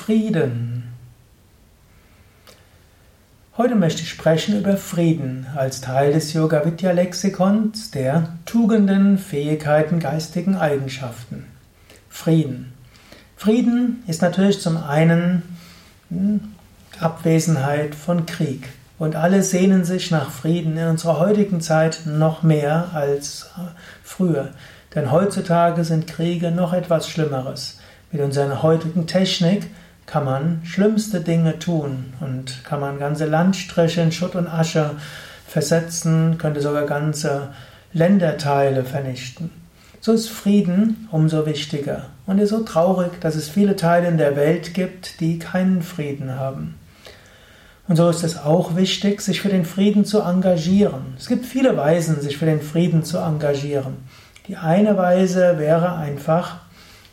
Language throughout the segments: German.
Frieden. Heute möchte ich sprechen über Frieden als Teil des Yoga Vidya Lexikons der Tugenden, Fähigkeiten, geistigen Eigenschaften. Frieden. Frieden ist natürlich zum einen hm, Abwesenheit von Krieg. Und alle sehnen sich nach Frieden in unserer heutigen Zeit noch mehr als äh, früher. Denn heutzutage sind Kriege noch etwas Schlimmeres. Mit unserer heutigen Technik kann man schlimmste Dinge tun und kann man ganze Landstriche in Schutt und Asche versetzen, könnte sogar ganze Länderteile vernichten. So ist Frieden umso wichtiger und ist so traurig, dass es viele Teile in der Welt gibt, die keinen Frieden haben. Und so ist es auch wichtig, sich für den Frieden zu engagieren. Es gibt viele Weisen, sich für den Frieden zu engagieren. Die eine Weise wäre einfach,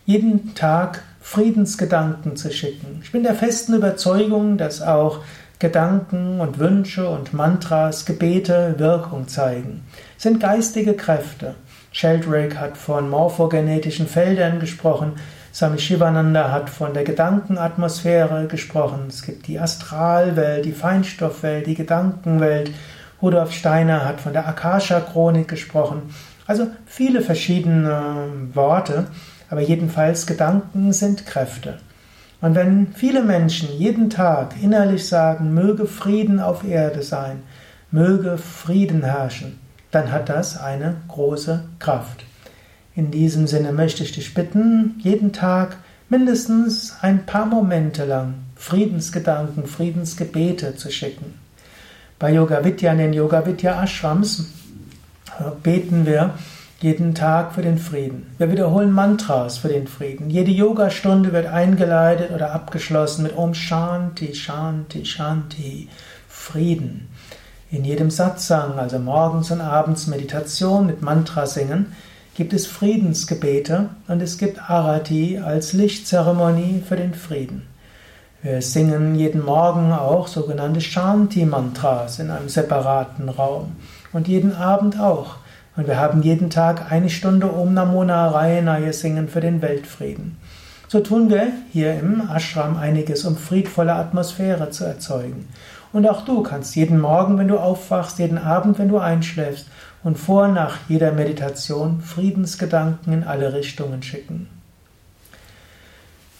jeden Tag Friedensgedanken zu schicken. Ich bin der festen Überzeugung, dass auch Gedanken und Wünsche und Mantras, Gebete Wirkung zeigen. Es sind geistige Kräfte. Sheldrake hat von morphogenetischen Feldern gesprochen. Swami Shivananda hat von der Gedankenatmosphäre gesprochen. Es gibt die Astralwelt, die Feinstoffwelt, die Gedankenwelt. Rudolf Steiner hat von der Akasha-Chronik gesprochen. Also viele verschiedene Worte. Aber jedenfalls Gedanken sind Kräfte. Und wenn viele Menschen jeden Tag innerlich sagen, möge Frieden auf Erde sein, möge Frieden herrschen, dann hat das eine große Kraft. In diesem Sinne möchte ich dich bitten, jeden Tag mindestens ein paar Momente lang Friedensgedanken, Friedensgebete zu schicken. Bei Yoga Vidya in den Yoga Vidya Ashrams beten wir jeden Tag für den Frieden. Wir wiederholen Mantras für den Frieden. Jede Yogastunde wird eingeleitet oder abgeschlossen mit Om Shanti, Shanti, Shanti, Frieden. In jedem Satsang, also morgens und abends Meditation mit Mantra singen, gibt es Friedensgebete und es gibt Arati als Lichtzeremonie für den Frieden. Wir singen jeden Morgen auch sogenannte Shanti-Mantras in einem separaten Raum und jeden Abend auch. Und wir haben jeden Tag eine Stunde Om Namo Narayana singen für den Weltfrieden. So tun wir hier im Ashram einiges, um friedvolle Atmosphäre zu erzeugen. Und auch du kannst jeden Morgen, wenn du aufwachst, jeden Abend, wenn du einschläfst und vor nach jeder Meditation Friedensgedanken in alle Richtungen schicken.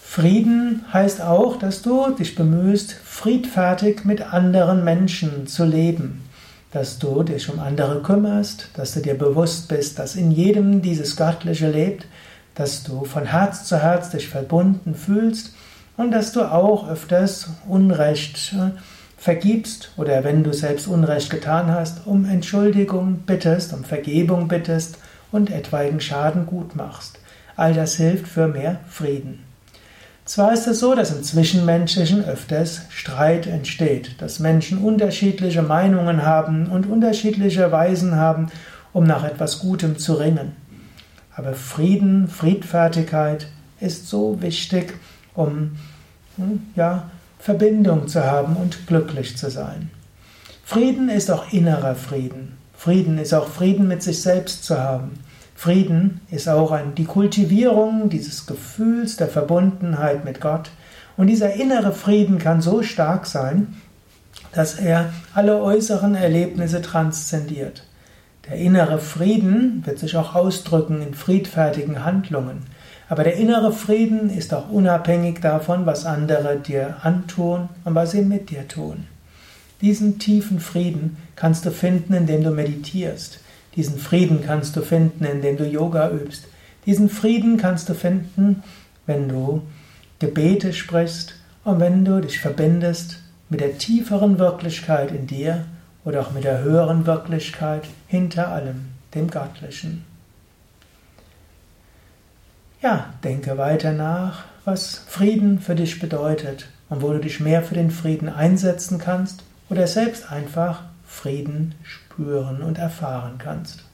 Frieden heißt auch, dass du dich bemühst, friedfertig mit anderen Menschen zu leben dass du dich um andere kümmerst, dass du dir bewusst bist, dass in jedem dieses Göttliche lebt, dass du von Herz zu Herz dich verbunden fühlst und dass du auch öfters Unrecht äh, vergibst oder wenn du selbst Unrecht getan hast, um Entschuldigung bittest, um Vergebung bittest und etwaigen Schaden gut machst. All das hilft für mehr Frieden. Zwar ist es so, dass im Zwischenmenschlichen öfters Streit entsteht, dass Menschen unterschiedliche Meinungen haben und unterschiedliche Weisen haben, um nach etwas Gutem zu ringen. Aber Frieden, Friedfertigkeit ist so wichtig, um hm, ja, Verbindung zu haben und glücklich zu sein. Frieden ist auch innerer Frieden. Frieden ist auch Frieden mit sich selbst zu haben. Frieden ist auch ein, die Kultivierung dieses Gefühls der Verbundenheit mit Gott. Und dieser innere Frieden kann so stark sein, dass er alle äußeren Erlebnisse transzendiert. Der innere Frieden wird sich auch ausdrücken in friedfertigen Handlungen. Aber der innere Frieden ist auch unabhängig davon, was andere dir antun und was sie mit dir tun. Diesen tiefen Frieden kannst du finden, indem du meditierst. Diesen Frieden kannst du finden, indem du Yoga übst. Diesen Frieden kannst du finden, wenn du Gebete sprichst und wenn du dich verbindest mit der tieferen Wirklichkeit in dir oder auch mit der höheren Wirklichkeit hinter allem, dem Göttlichen. Ja, denke weiter nach, was Frieden für dich bedeutet und wo du dich mehr für den Frieden einsetzen kannst oder selbst einfach Frieden spüren und erfahren kannst.